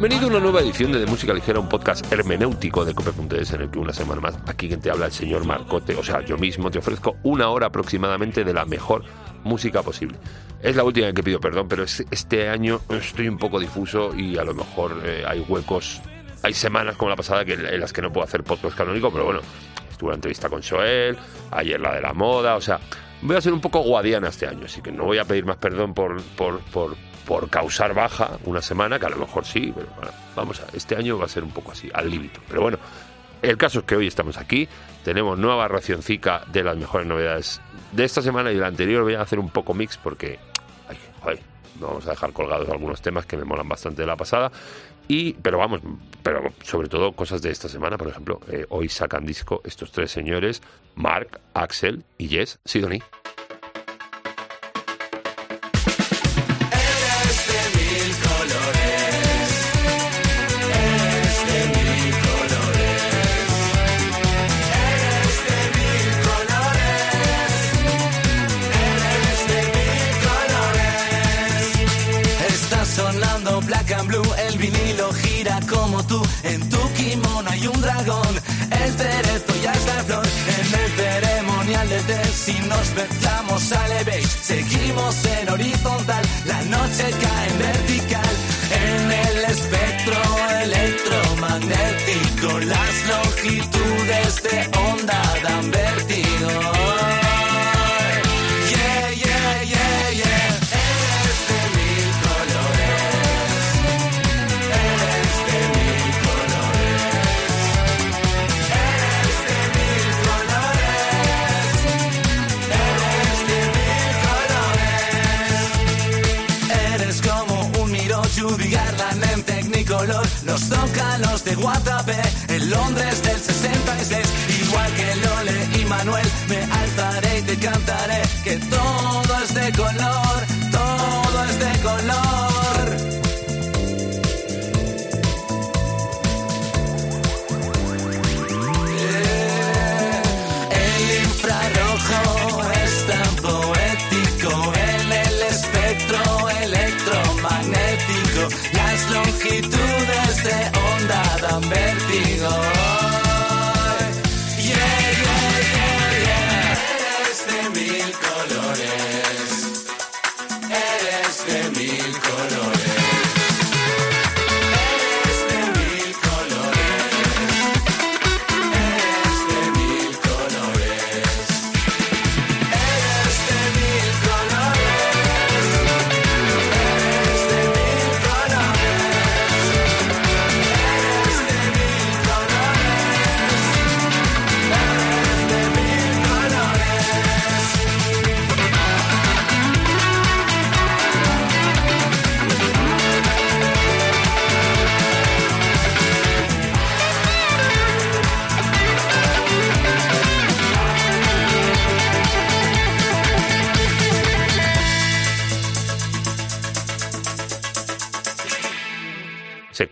Bienvenido a una nueva edición de, de Música Ligera, un podcast hermenéutico de Cope.es en el que una semana más aquí quien te habla el señor Marcote, o sea, yo mismo te ofrezco una hora aproximadamente de la mejor música posible. Es la última que pido perdón, pero este año estoy un poco difuso y a lo mejor eh, hay huecos, hay semanas como la pasada que, en las que no puedo hacer podcast canónico, pero bueno, estuve en entrevista con Joel, ayer la de la moda, o sea, voy a ser un poco guadiana este año, así que no voy a pedir más perdón por, por, por por causar baja una semana, que a lo mejor sí, pero bueno, vamos a, este año va a ser un pojo así, al límite. Pero bueno, el caso es que hoy estamos aquí, tenemos nueva racioncica de las mejores novedades de esta semana y de la anterior. Voy a hacer un poco mix porque, ay, vamos a dejar colgados algunos temas que me molan bastante de la pasada. Y, pero vamos, pero sobre todo cosas de esta semana, por ejemplo, eh, hoy sacan disco estos tres señores, Mark, Axel y Jess Sidonie. En tu kimono hay un dragón, el cerezo ya está flor. En el ceremonial de té, si nos mezclamos al beige, seguimos en horizontal, la noche cae en vertical. En el espectro electromagnético, las longitudes de onda dan vértigo. Los zócalos de Guatapé, en Londres del 66, igual que Lole y Manuel, me alzaré y te cantaré que todo es de color,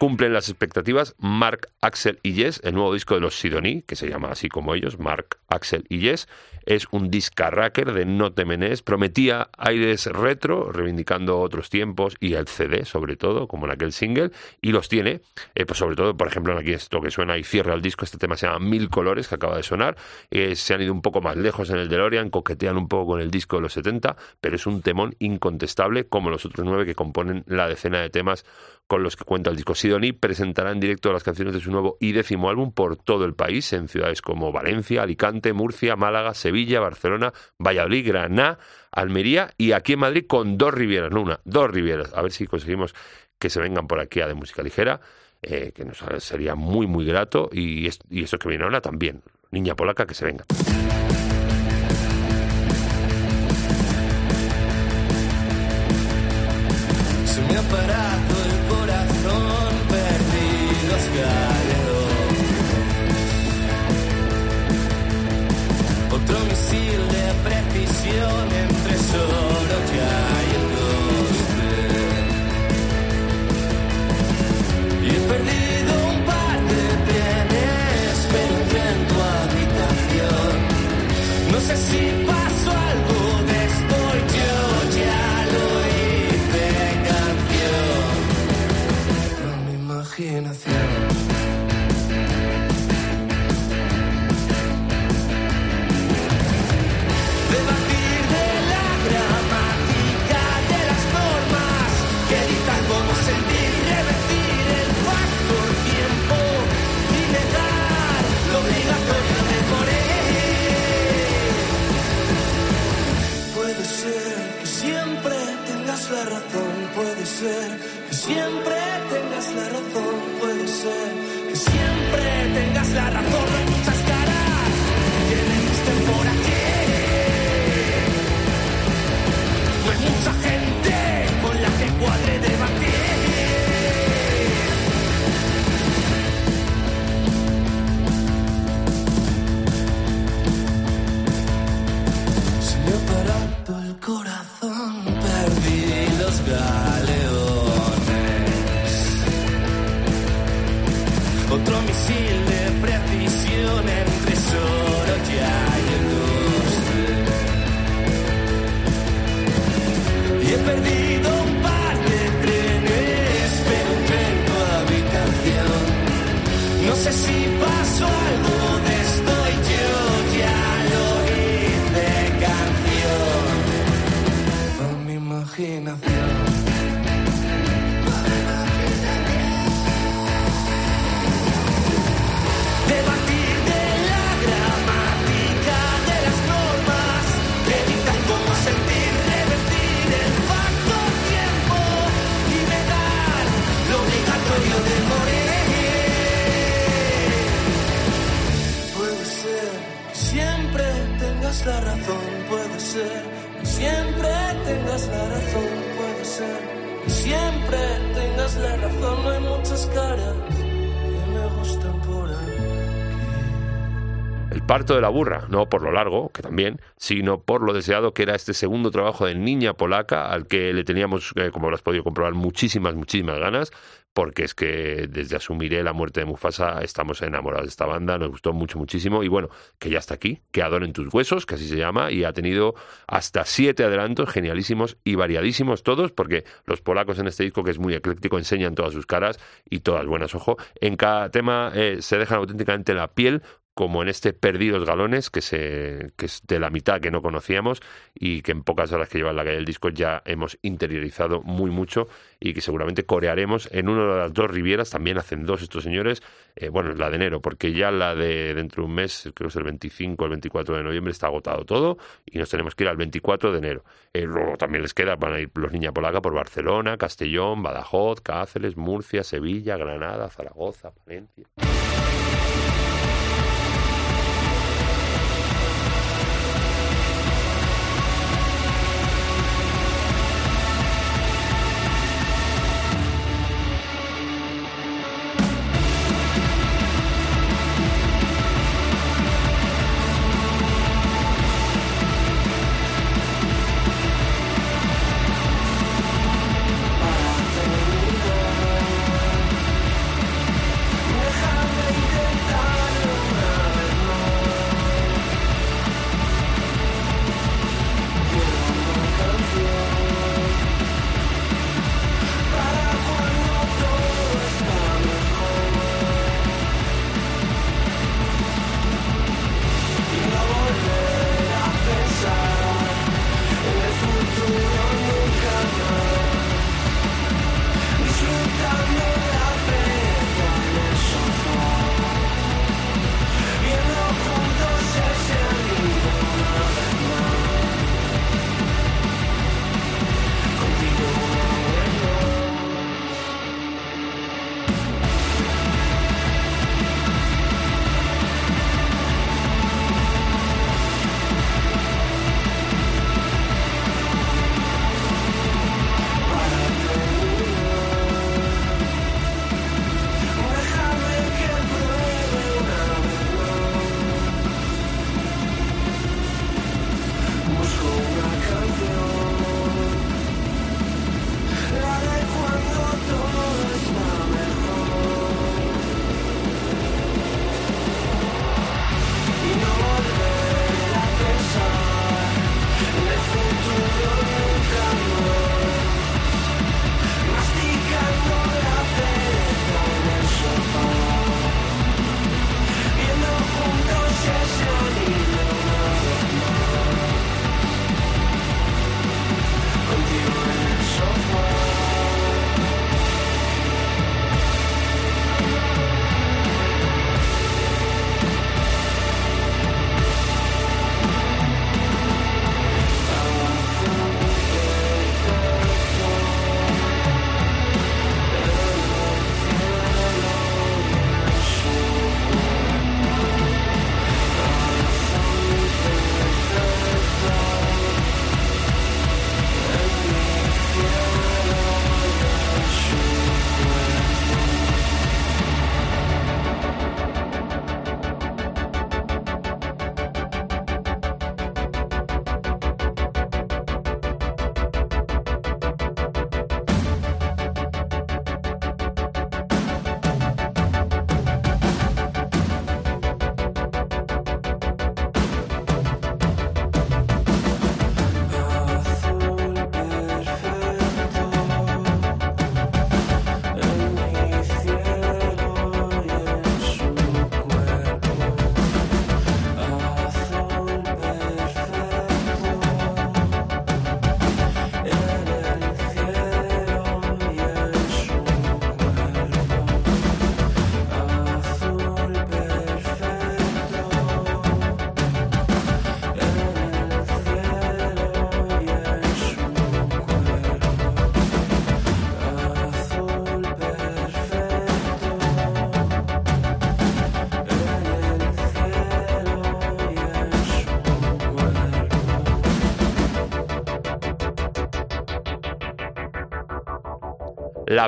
cumplen las expectativas. Mark, Axel y Yes, el nuevo disco de los Sidonie, que se llama así como ellos, Mark, Axel y Yes, es un discarracker de No Temenés. Prometía aires retro, reivindicando otros tiempos y el CD, sobre todo, como en aquel single, y los tiene. Eh, pues sobre todo, por ejemplo, aquí esto que suena y cierra el disco. Este tema se llama Mil Colores, que acaba de sonar. Eh, se han ido un poco más lejos en el DeLorean, coquetean un poco con el disco de los 70, pero es un temón incontestable, como los otros nueve que componen la decena de temas con los que cuenta el disco. Sidoni presentará en directo las canciones de su nuevo y décimo álbum por todo el país, en ciudades como Valencia, Alicante, Murcia, Málaga, Sevilla, Sevilla, Barcelona, Valladolid, Granada, Almería y aquí en Madrid con dos Rivieras, no una, dos Rivieras. A ver si conseguimos que se vengan por aquí a de música ligera, eh, que nos sería muy, muy grato. Y, y eso que viene ahora también, niña polaca, que se venga. Largo, que también, sino por lo deseado que era este segundo trabajo de niña polaca, al que le teníamos, eh, como lo has podido comprobar, muchísimas, muchísimas ganas, porque es que desde Asumiré la muerte de Mufasa estamos enamorados de esta banda, nos gustó mucho, muchísimo, y bueno, que ya está aquí, que adoren tus huesos, que así se llama, y ha tenido hasta siete adelantos genialísimos y variadísimos todos, porque los polacos en este disco, que es muy ecléctico, enseñan todas sus caras y todas buenas, ojo, en cada tema eh, se dejan auténticamente la piel como en este Perdidos Galones, que, se, que es de la mitad que no conocíamos y que en pocas horas que lleva en la calle el disco ya hemos interiorizado muy mucho y que seguramente corearemos en una de las dos Rivieras, también hacen dos estos señores, eh, bueno, la de enero, porque ya la de dentro de un mes, creo que es el 25 o el 24 de noviembre, está agotado todo y nos tenemos que ir al 24 de enero. Eh, luego también les queda, van a ir los Niña Polaca por Barcelona, Castellón, Badajoz, Cáceres, Murcia, Sevilla, Granada, Zaragoza, Valencia.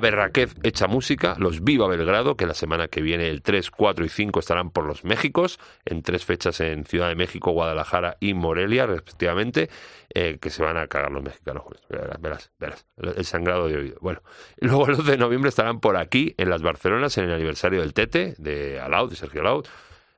Berraquez Hecha Música, los Viva Belgrado, que la semana que viene, el 3, 4 y 5, estarán por los Méxicos, en tres fechas en Ciudad de México, Guadalajara y Morelia, respectivamente, eh, que se van a cagar los mexicanos. Verás, verás, verás, el sangrado de oído. Bueno, luego el 12 de noviembre estarán por aquí, en las Barcelonas, en el aniversario del Tete, de Alaud, de Sergio Alaud,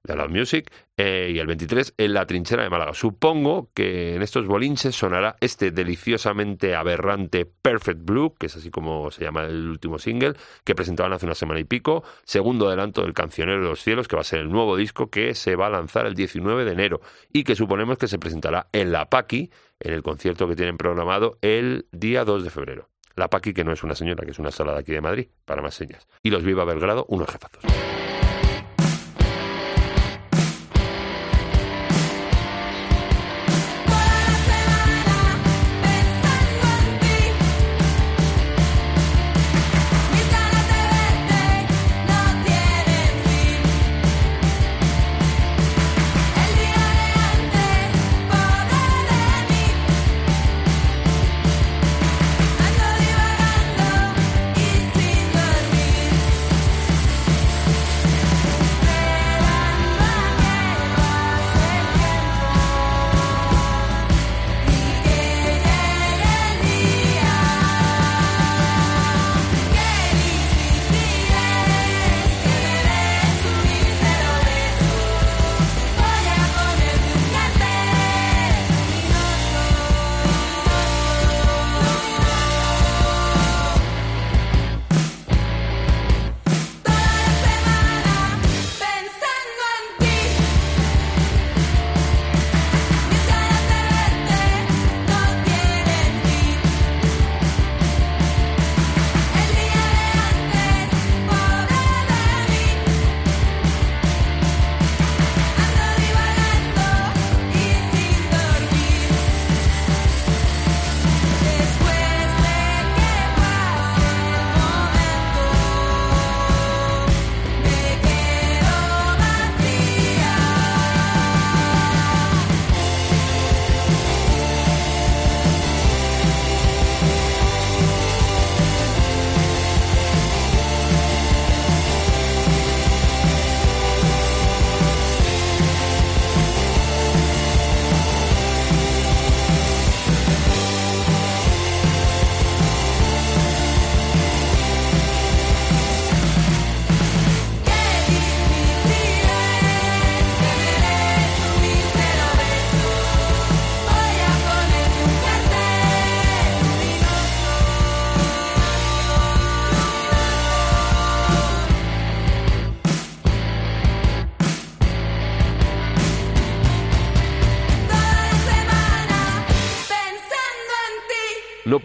de Loud Music, eh, y el 23 en la trinchera de Málaga. Supongo que en estos bolinches sonará este deliciosamente aberrante Perfect Blue, que es así como se llama el último single, que presentaban hace una semana y pico, segundo adelanto del Cancionero de los Cielos, que va a ser el nuevo disco que se va a lanzar el 19 de enero y que suponemos que se presentará en la Paqui, en el concierto que tienen programado el día 2 de febrero. La Paqui, que no es una señora, que es una sala de aquí de Madrid, para más señas. Y los Viva Belgrado, unos jefazos.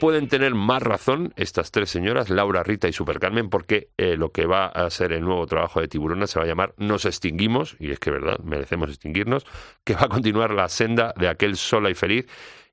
Pueden tener más razón estas tres señoras, Laura, Rita y Super Carmen, porque eh, lo que va a ser el nuevo trabajo de Tiburona se va a llamar Nos extinguimos, y es que verdad, merecemos extinguirnos, que va a continuar la senda de aquel sola y feliz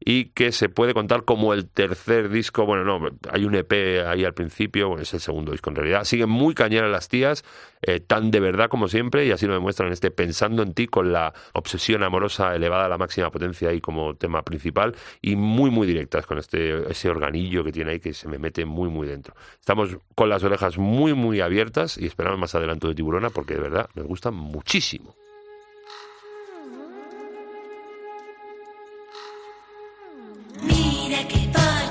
y que se puede contar como el tercer disco. Bueno, no, hay un EP ahí al principio, bueno, es el segundo disco en realidad. Siguen muy cañeras las tías, eh, tan de verdad como siempre, y así lo demuestran este Pensando en ti con la obsesión amorosa elevada a la máxima potencia ahí como tema principal, y muy, muy directas con este ese organillo que tiene ahí que se me mete muy, muy dentro. Estamos con las orejas muy, muy abiertas y esperamos más adelanto de Tiburona porque de verdad nos gusta muchísimo. Ingenio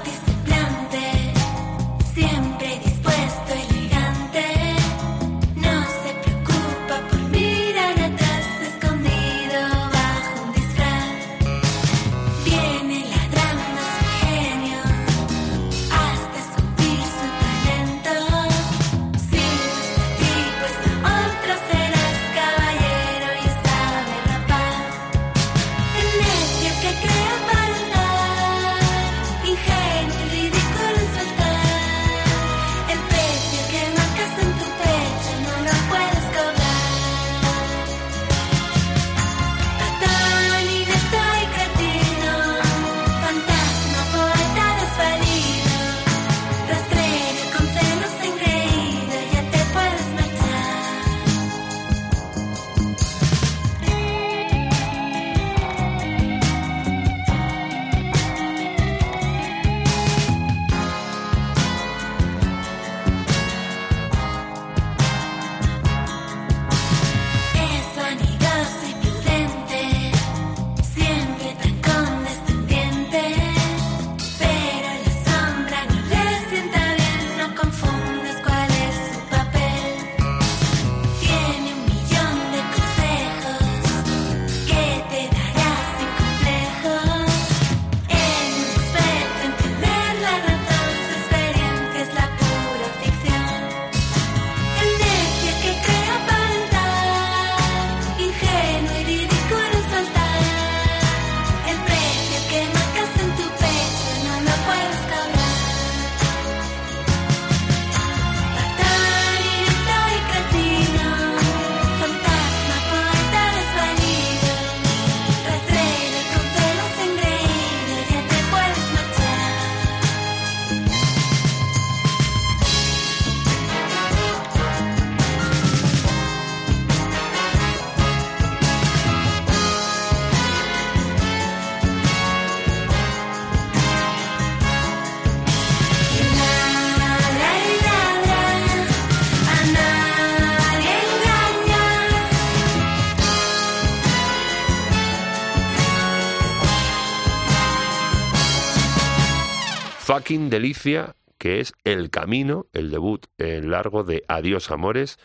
Delicia, que es El Camino, el debut en largo de Adiós Amores,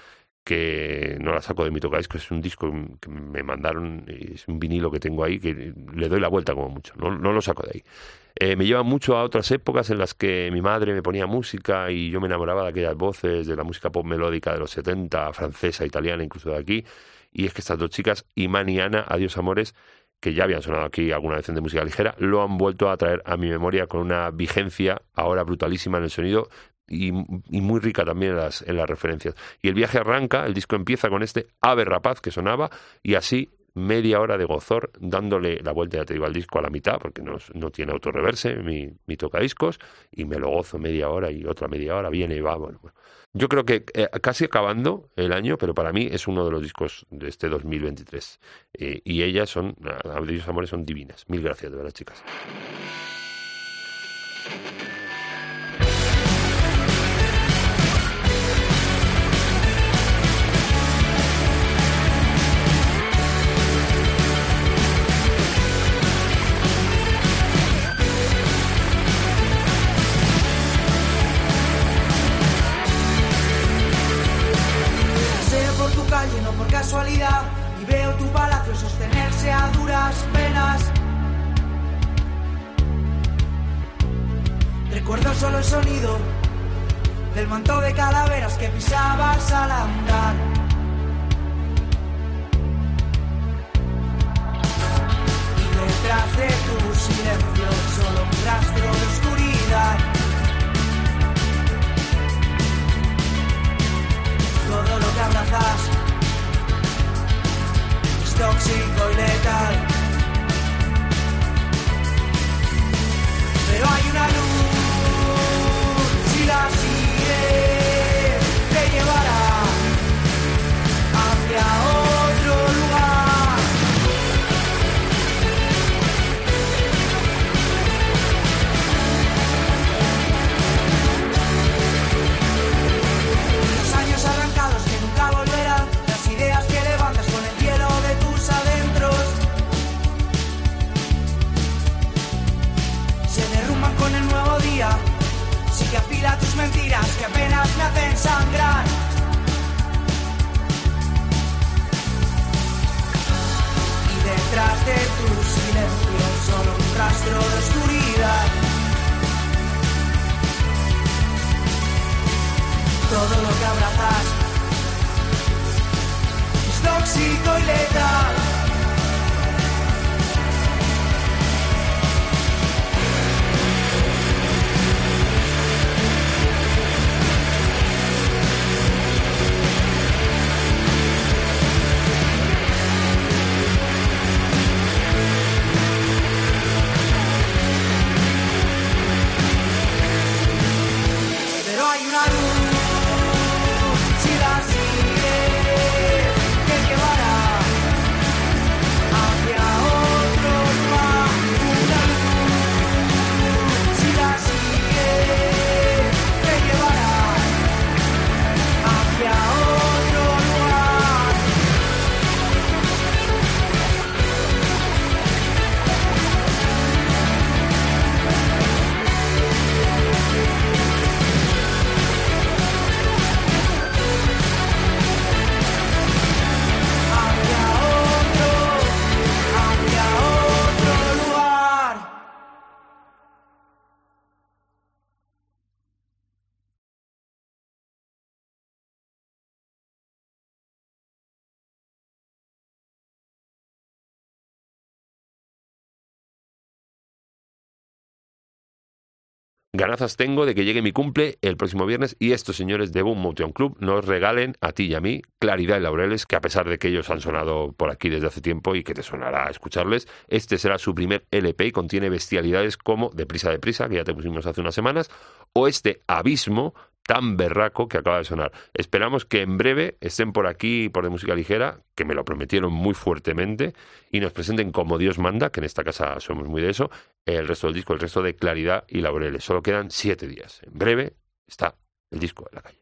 que no la saco de mi tocadiscos, es un disco que me mandaron, es un vinilo que tengo ahí, que le doy la vuelta como mucho, no, no lo saco de ahí. Eh, me lleva mucho a otras épocas en las que mi madre me ponía música y yo me enamoraba de aquellas voces, de la música pop melódica de los 70, francesa, italiana, incluso de aquí. Y es que estas dos chicas, Iman y Ana, Adiós Amores, que ya habían sonado aquí alguna vez en de música ligera, lo han vuelto a traer a mi memoria con una vigencia ahora brutalísima en el sonido, y, muy rica también en las, en las referencias. Y el viaje arranca, el disco empieza con este Ave Rapaz que sonaba y así media hora de gozor dándole la vuelta, ya te digo, al disco a la mitad, porque no, no tiene autorreverse mi, mi tocadiscos, y me lo gozo media hora y otra media hora, viene y va. Bueno, Yo creo que eh, casi acabando el año, pero para mí es uno de los discos de este 2023. Eh, y ellas son, Dios Amores, son divinas. Mil gracias, de verdad, chicas. Y veo tu palacio sostenerse a duras penas. Recuerdo solo el sonido del manto de calaveras que pisabas al andar. Y detrás de tu silencio solo un rastro de oscuridad. Todo lo que abrazas tóxico y letal. Pero hay una luz, si la sigues, te llevará Afila tus mentiras que apenas me hacen sangrar. Y detrás de tu silencio solo un rastro de oscuridad. Todo lo que abrazas es tóxico y letal. Pero Ganazas tengo de que llegue mi cumple el próximo viernes y estos señores de Boom Motion Club nos regalen a ti y a mí Claridad y Laureles, que a pesar de que ellos han sonado por aquí desde hace tiempo y que te sonará escucharles, este será su primer LP y contiene bestialidades como Deprisa, Deprisa, que ya te pusimos hace unas semanas, o este Abismo tan berraco que acaba de sonar. Esperamos que en breve estén por aquí, por de música ligera, que me lo prometieron muy fuertemente, y nos presenten como Dios manda, que en esta casa somos muy de eso, el resto del disco, el resto de Claridad y Laureles. Solo quedan siete días. En breve está el disco en la calle.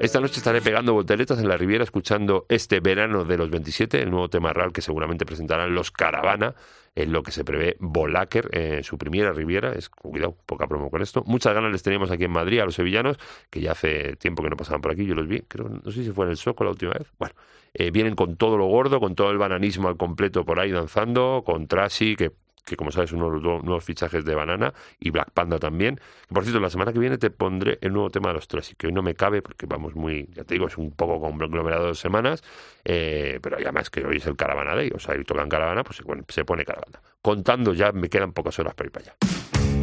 Esta noche estaré pegando volteretas en la Riviera escuchando este verano de los 27, el nuevo tema RAL que seguramente presentarán los Caravana, en lo que se prevé Volaker, en su primera Riviera. Es, cuidado, poca promo con esto. Muchas ganas les teníamos aquí en Madrid a los sevillanos, que ya hace tiempo que no pasaban por aquí, yo los vi, no sé si fue en el Soco la última vez. Bueno, eh, vienen con todo lo gordo, con todo el bananismo al completo por ahí danzando, con Trashy, que que como sabes uno de los nuevos fichajes de Banana y Black Panda también. Por cierto, la semana que viene te pondré el nuevo tema de los Trashy, que hoy no me cabe porque vamos muy, ya te digo, es un poco conglomerado de semanas, eh, pero además que hoy es el Caravana Day, o sea, y tocan Caravana, pues se pone Caravana. Contando ya me quedan pocas horas para ir para allá.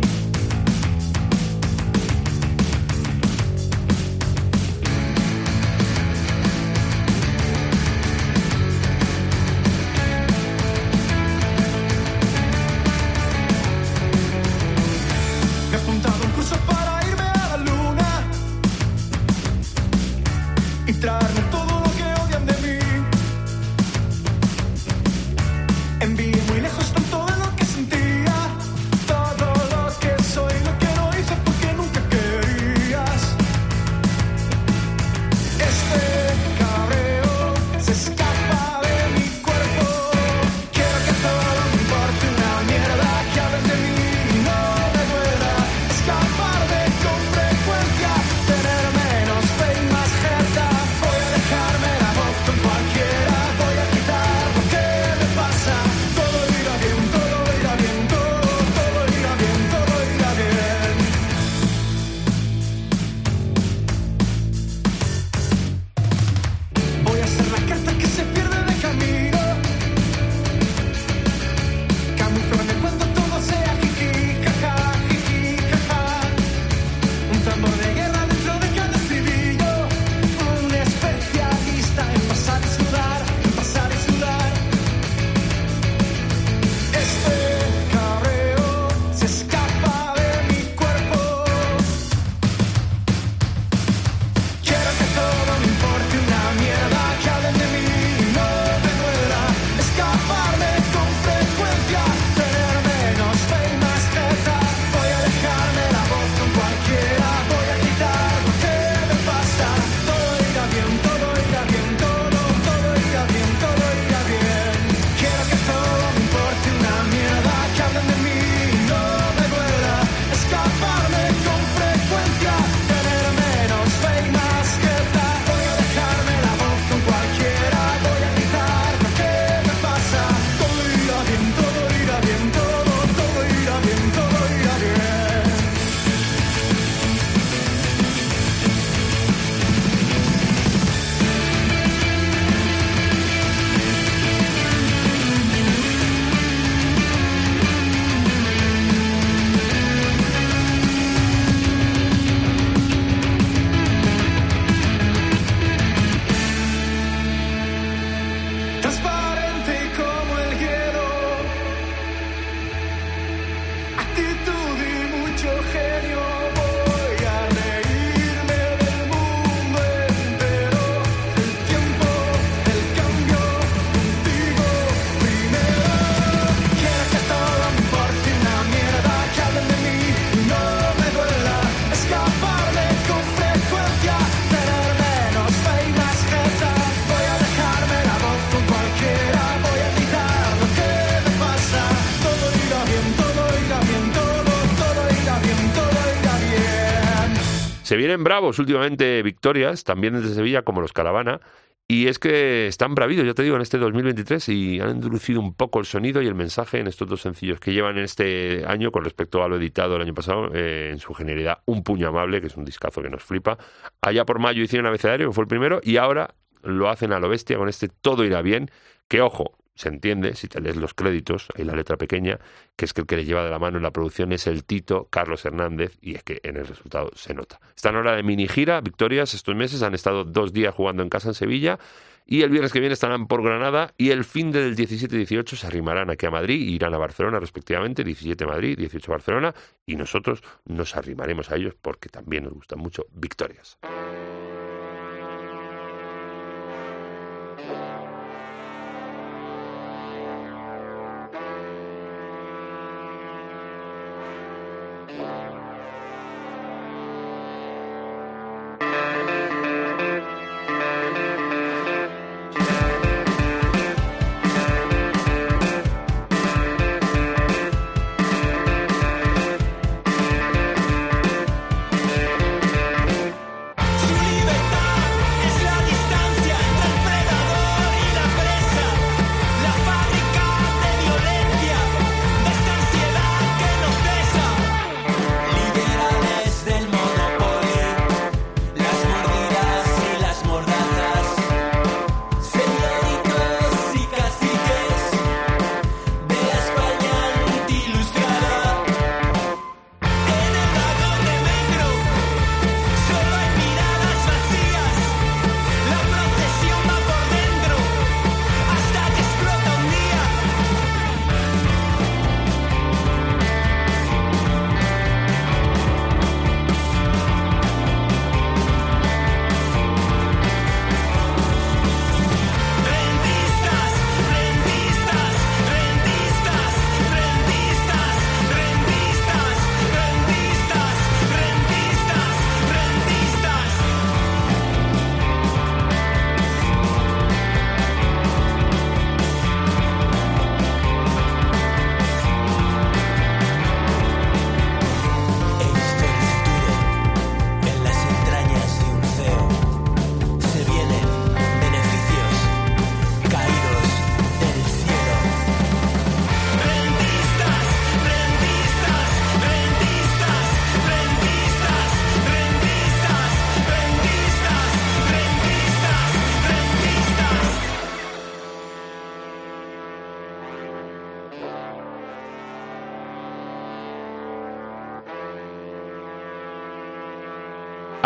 Se vienen bravos últimamente victorias, también desde Sevilla, como los Caravana. Y es que están bravidos, ya te digo, en este 2023 y han endurecido un poco el sonido y el mensaje en estos dos sencillos que llevan en este año con respecto a lo editado el año pasado, eh, en su generalidad, Un puño amable, que es un discazo que nos flipa. Allá por mayo hicieron Abecedario, que fue el primero, y ahora lo hacen a lo bestia con este Todo irá bien, que ojo, se entiende, si te lees los créditos, hay la letra pequeña, que es que el que le lleva de la mano en la producción es el Tito Carlos Hernández, y es que en el resultado se nota. Están ahora de mini gira, victorias estos meses, han estado dos días jugando en casa en Sevilla, y el viernes que viene estarán por Granada, y el fin del 17 y 18 se arrimarán aquí a Madrid, e irán a Barcelona respectivamente, 17 Madrid, 18 Barcelona, y nosotros nos arrimaremos a ellos porque también nos gustan mucho victorias.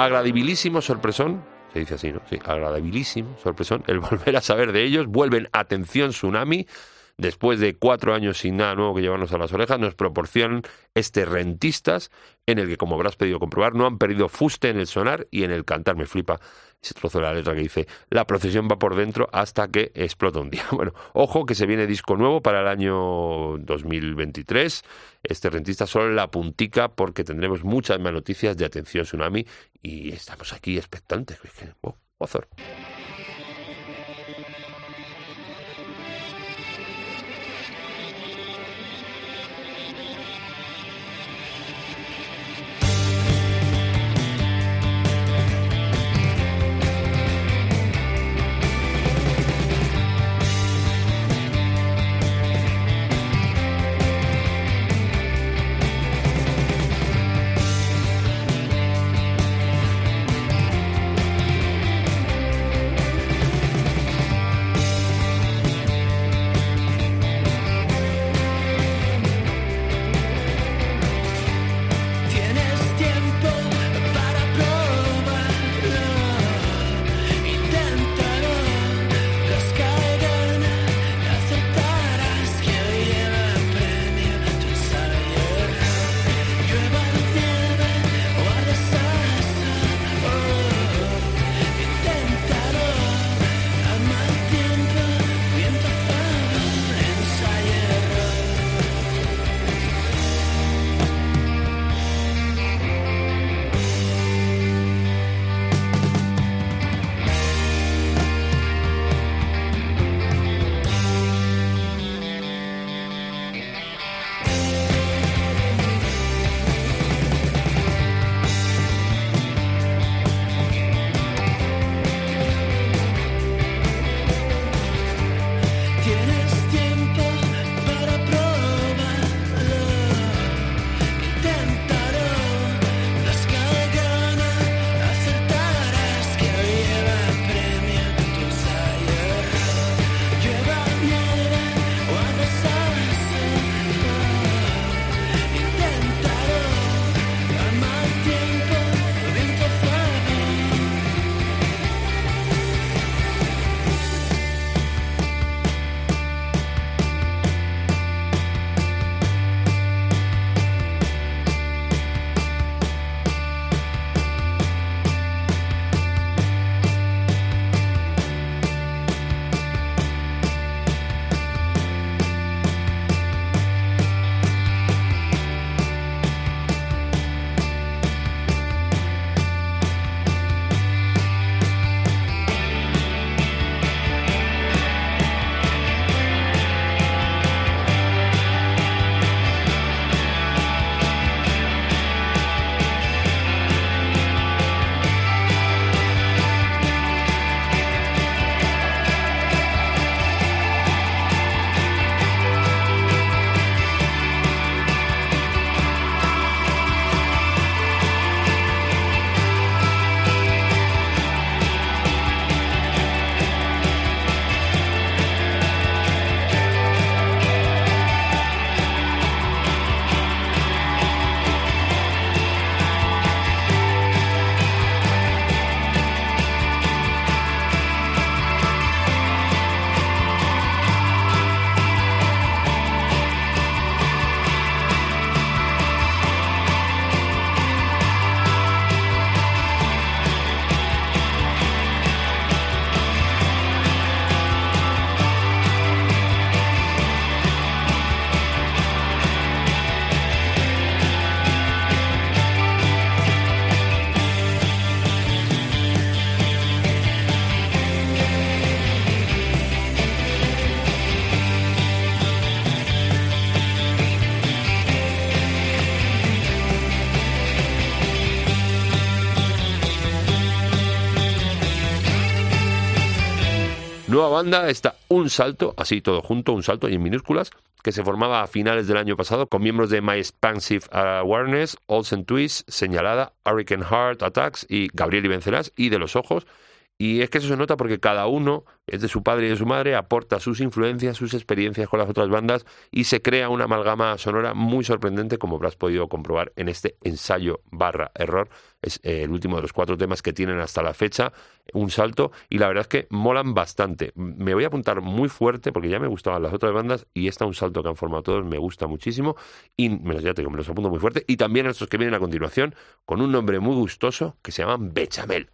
Agradabilísimo sorpresón, se dice así, ¿no? Sí, agradabilísimo sorpresón, el volver a saber de ellos, vuelven, atención, tsunami, después de cuatro años sin nada nuevo que llevarnos a las orejas, nos proporcionan este rentistas, en el que, como habrás pedido comprobar, no han perdido fuste en el sonar y en el cantar, me flipa ese trozo de la letra que dice, la procesión va por dentro hasta que explota un día. Bueno, ojo que se viene disco nuevo para el año 2023, este rentista solo la puntica porque tendremos muchas más noticias de atención tsunami y estamos aquí expectantes. Oh, Nueva banda está Un Salto, así todo junto, Un Salto y en minúsculas, que se formaba a finales del año pasado con miembros de My Expansive Awareness, Olsen Twist, Señalada, Hurricane Heart Attacks y Gabriel y Vencerás y de los Ojos. Y es que eso se nota porque cada uno es de su padre y de su madre, aporta sus influencias, sus experiencias con las otras bandas y se crea una amalgama sonora muy sorprendente, como habrás podido comprobar en este ensayo barra error. Es eh, el último de los cuatro temas que tienen hasta la fecha, un salto, y la verdad es que molan bastante. Me voy a apuntar muy fuerte porque ya me gustaban las otras bandas y esta un salto que han formado todos me gusta muchísimo y me ya te me los apunto muy fuerte. Y también estos que vienen a continuación con un nombre muy gustoso que se llaman Bechamel.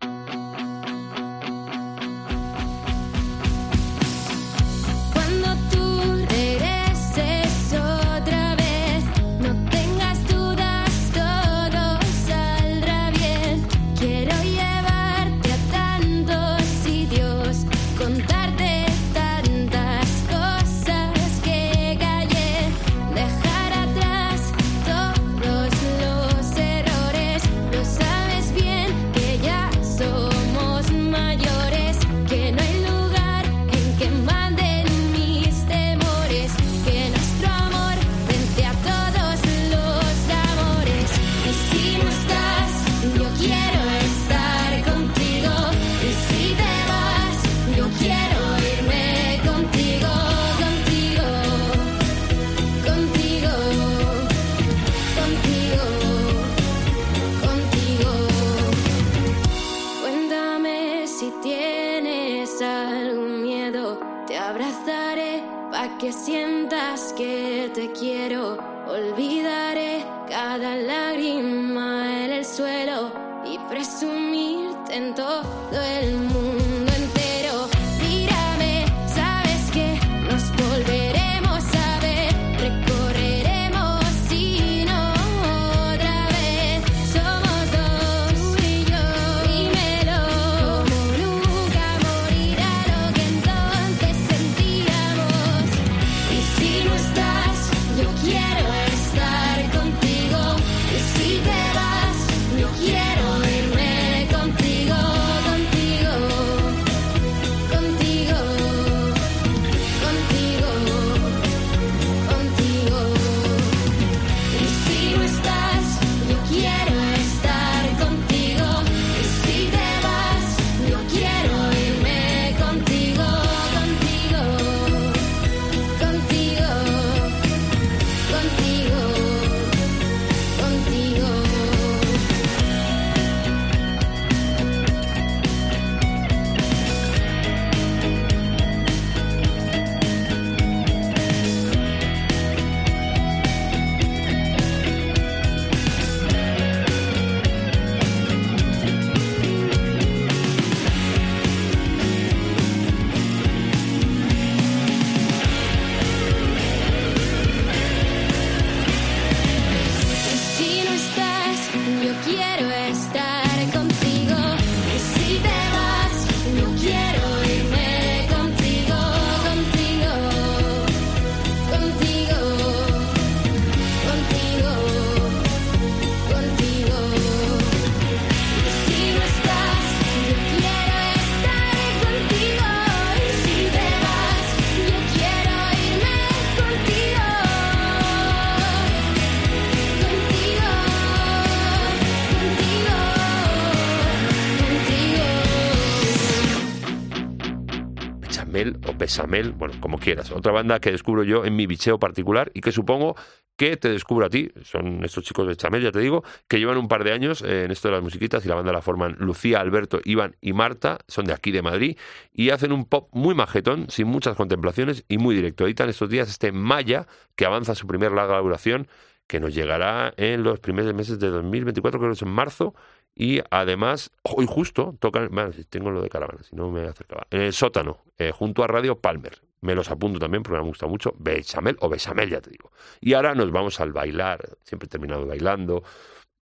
Besamel, bueno, como quieras. Otra banda que descubro yo en mi bicheo particular y que supongo que te descubro a ti. Son estos chicos de Chamel, ya te digo, que llevan un par de años eh, en esto de las musiquitas y la banda la forman Lucía, Alberto, Iván y Marta. Son de aquí de Madrid y hacen un pop muy majetón, sin muchas contemplaciones y muy directo. Editan estos días este Maya que avanza su primer larga duración que nos llegará en los primeros meses de 2024, creo que es en marzo, y además, hoy justo, tocan, tengo lo de caravana, si no me acercaba, en el sótano, eh, junto a Radio Palmer. Me los apunto también porque me gusta mucho, Bechamel o Bechamel, ya te digo. Y ahora nos vamos al bailar, siempre he terminado bailando.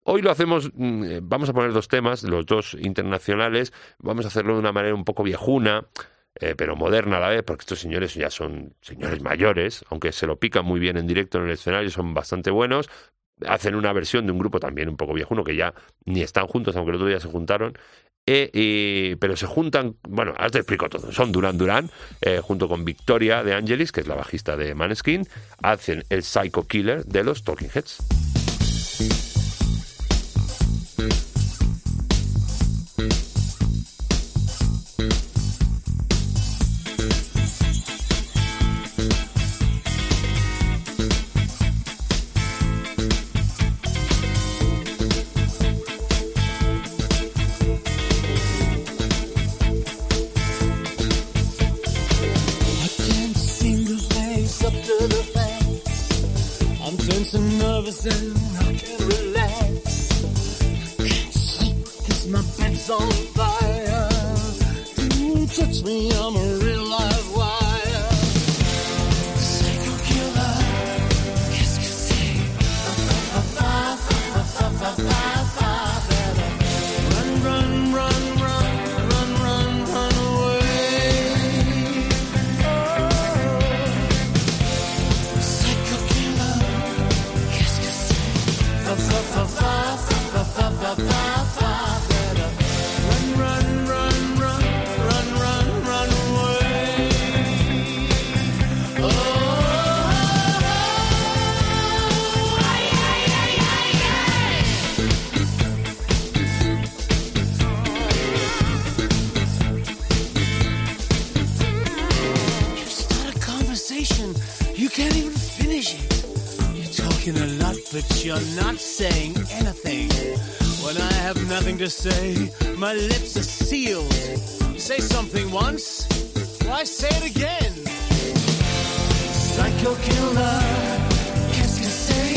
Hoy lo hacemos, mm, eh, vamos a poner dos temas, los dos internacionales, vamos a hacerlo de una manera un poco viejuna, eh, pero moderna a la vez, porque estos señores ya son señores mayores, aunque se lo pican muy bien en directo en el escenario, son bastante buenos. Hacen una versión de un grupo también un poco viejuno, que ya ni están juntos, aunque el otro día se juntaron. eh, pero se juntan, bueno, ahora te explico todo. Son Duran Duran, eh, junto con Victoria de Angelis, que es la bajista de Maneskin, hacen el Psycho Killer de los Talking Heads. You're not saying anything. When I have nothing to say, my lips are sealed. You say something once, why say it again? Psycho killer, qu'est-ce que c'est?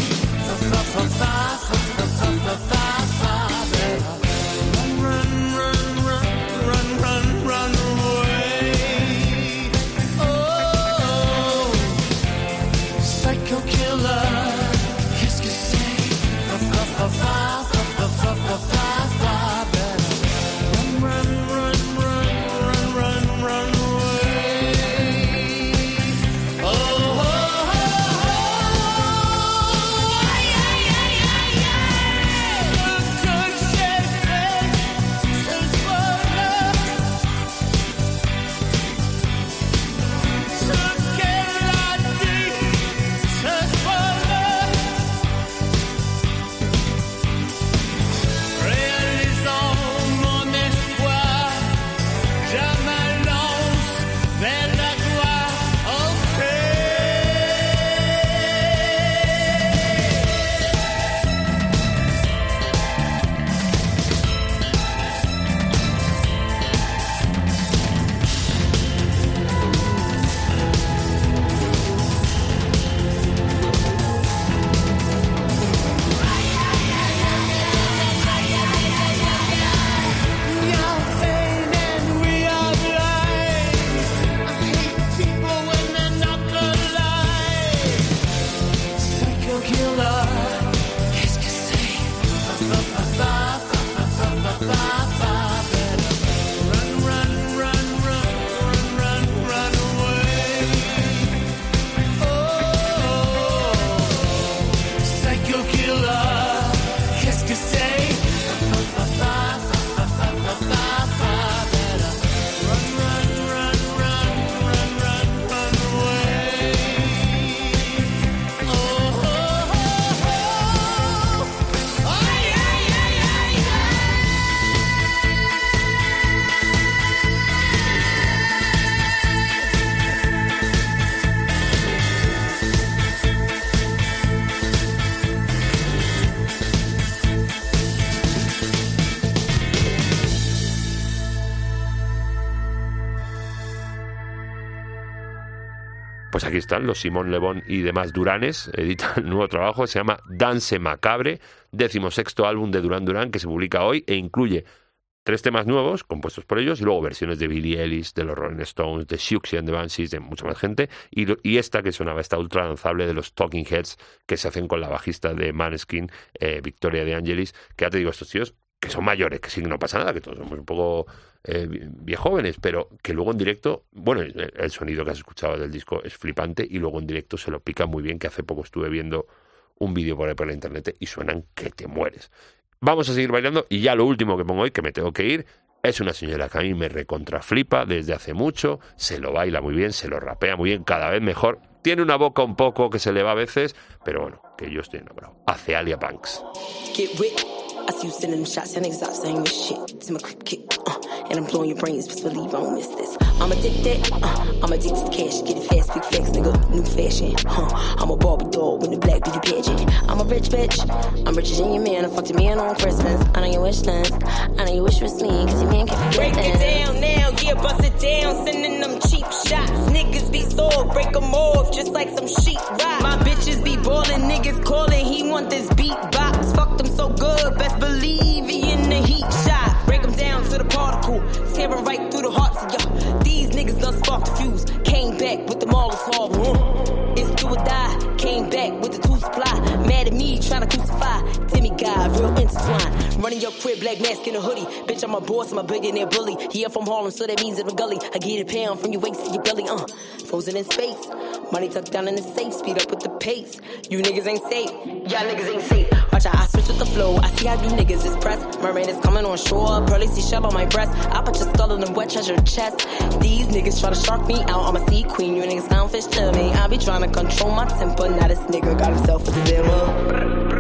Aquí están los Simón Lebón y demás Duranes, editan el nuevo trabajo, se llama Dance Macabre, decimosexto álbum de Duran Duran que se publica hoy e incluye tres temas nuevos compuestos por ellos y luego versiones de Billie Ellis, de los Rolling Stones, de Siouxsie and the Banshees, de mucha más gente y esta que sonaba, esta ultra lanzable de los Talking Heads que se hacen con la bajista de Maneskin, eh, Victoria de Angelis, que ya te digo, estos tíos que son mayores, que sí no pasa nada, que todos somos un poco eh, viejóvenes, pero que luego en directo, bueno, el, el sonido que has escuchado del disco es flipante y luego en directo se lo pica muy bien, que hace poco estuve viendo un vídeo por ahí por la internet y suenan que te mueres. Vamos a seguir bailando y ya lo último que pongo hoy, que me tengo que ir, Es una señora que a mí me recontraflipa desde hace mucho, se lo baila muy bien, se lo rapea muy bien, cada vez mejor. Tiene una boca un poco que se le va a veces, pero bueno, que yo estoy enamorado. Hace Alia Banks. I see you sending them shots and exhaust, I ain't with shit. To my crib kick, uh, and I'm blowing your brains, best believe I don't miss this. I'm addicted, uh, I'm addicted to cash, get it fast, big flex, nigga, new fashion, huh? I'm a Barbie doll with the black beauty pageant. I'm a rich bitch, I'm richer than your man, I fucked your man on Christmas. I know your wish list, I know your wish was me, cause your man can forget Break it down now, yeah, bust it down. Sending them cheap shots. Niggas be sore, break them off just like some sheet rock. My bitches be ballin', niggas callin', he want this beat box. Fuck them so believe in the heat shot. Break them down to the particle, tearing right through the hearts of y'all. These niggas done sparked the fuse, came back with the. Uh, it's do or die, came back with the two supply. Mad at me, tryna crucify. Guy, real intertwined. Running your crib, black mask in a hoodie. Bitch, I'm a boss, I'm a billionaire bully. Yeah, from Harlem, so that means in the gully. I get a pound from your waist to your belly, uh. Frozen in space. Money tucked down in the safe, speed up with the pace. You niggas ain't safe. Y'all niggas ain't safe. Watch out, I switch with the flow. I see how you niggas is pressed. Mermaid is coming on shore. Pearly sea shell on my breast. I put your skull in the wet treasure chest. These niggas try to shark me out. I'm a sea queen. You niggas found fish to me. I be trying to control my temper. Now this nigga got himself the demo.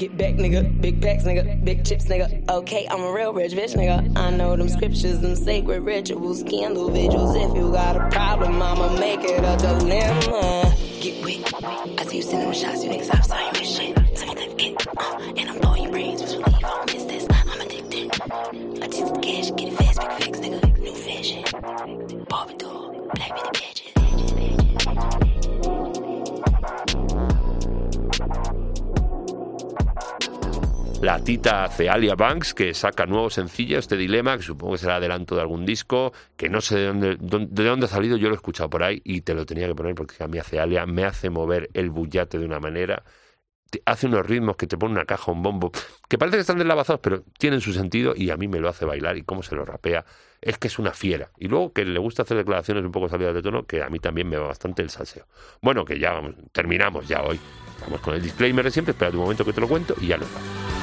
Get back, nigga. Big packs, nigga. Big chips, nigga. Okay, I'm a real rich bitch, nigga. I know them scriptures, them sacred rituals, candle vigils. If you got a problem, I'ma make it a dilemma. Get wet. I see you sending them shots, you niggas outside with shit. Tell me clip get, uh, and I'm blowing your brains. Just believe I don't miss this. I'm addicted. I just cash, get it fast, big flex, nigga. New fashion. Barbie doll, black bitty gadget. La tita Cealia Banks, que saca nuevo sencillo, este dilema, que supongo que será adelanto de algún disco, que no sé de dónde, dónde- de dónde ha salido, yo lo he escuchado por ahí y te lo tenía que poner porque a mí Cealia me hace mover el bullate de una manera, hace unos ritmos que te pone una caja, un bombo, que parece que están deslavazados, pero tienen su sentido y a mí me lo hace bailar y cómo se lo rapea, es que es una fiera. Y luego que le gusta hacer declaraciones un poco salidas de tono, que a mí también me va bastante el salseo. Bueno, que ya vamos, terminamos ya hoy. Vamos con el disclaimer de siempre, espera un momento que te lo cuento y ya nos vamos.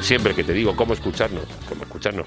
Siempre que te digo, cómo escucharnos, cómo escucharnos.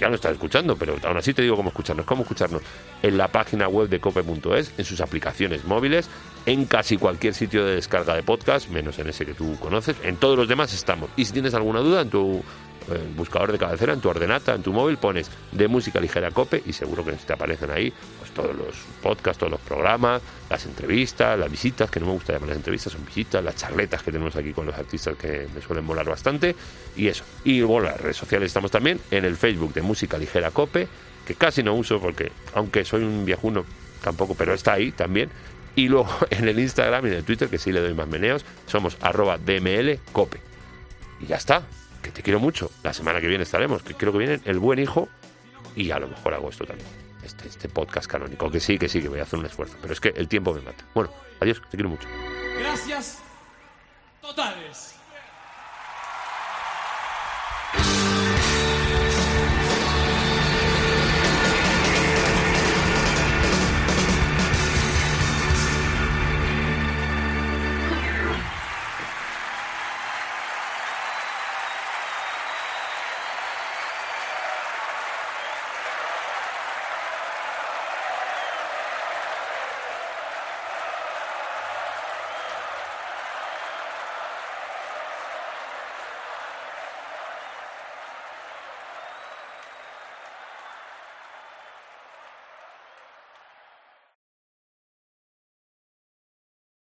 Ya no estás escuchando, pero aún así te digo cómo escucharnos. Cómo escucharnos en la página web de cope.es, en sus aplicaciones móviles, en casi cualquier sitio de descarga de podcast, menos en ese que tú conoces. En todos los demás estamos. Y si tienes alguna duda, en tu eh, buscador de cabecera, en tu ordenata, en tu móvil, pones de música ligera cope y seguro que te aparecen ahí pues todos los podcasts, todos los programas, las entrevistas, las visitas, que no me gusta llamar las entrevistas, son visitas, las charletas que tenemos aquí con los artistas que me suelen molar bastante y eso. Y bueno, las redes sociales estamos también en el Facebook de Música Ligera Cope, que casi no uso porque, aunque soy un viejuno, tampoco, pero está ahí también. Y luego en el Instagram y en el Twitter, que sí le doy más meneos, somos arroba DML Cope. Y ya está, que te quiero mucho. La semana que viene estaremos, que creo que viene El Buen Hijo y a lo mejor hago esto también. Este, este podcast canónico, que sí, que sí, que voy a hacer un esfuerzo, pero es que el tiempo me mata. Bueno, adiós, te quiero mucho. Gracias totales.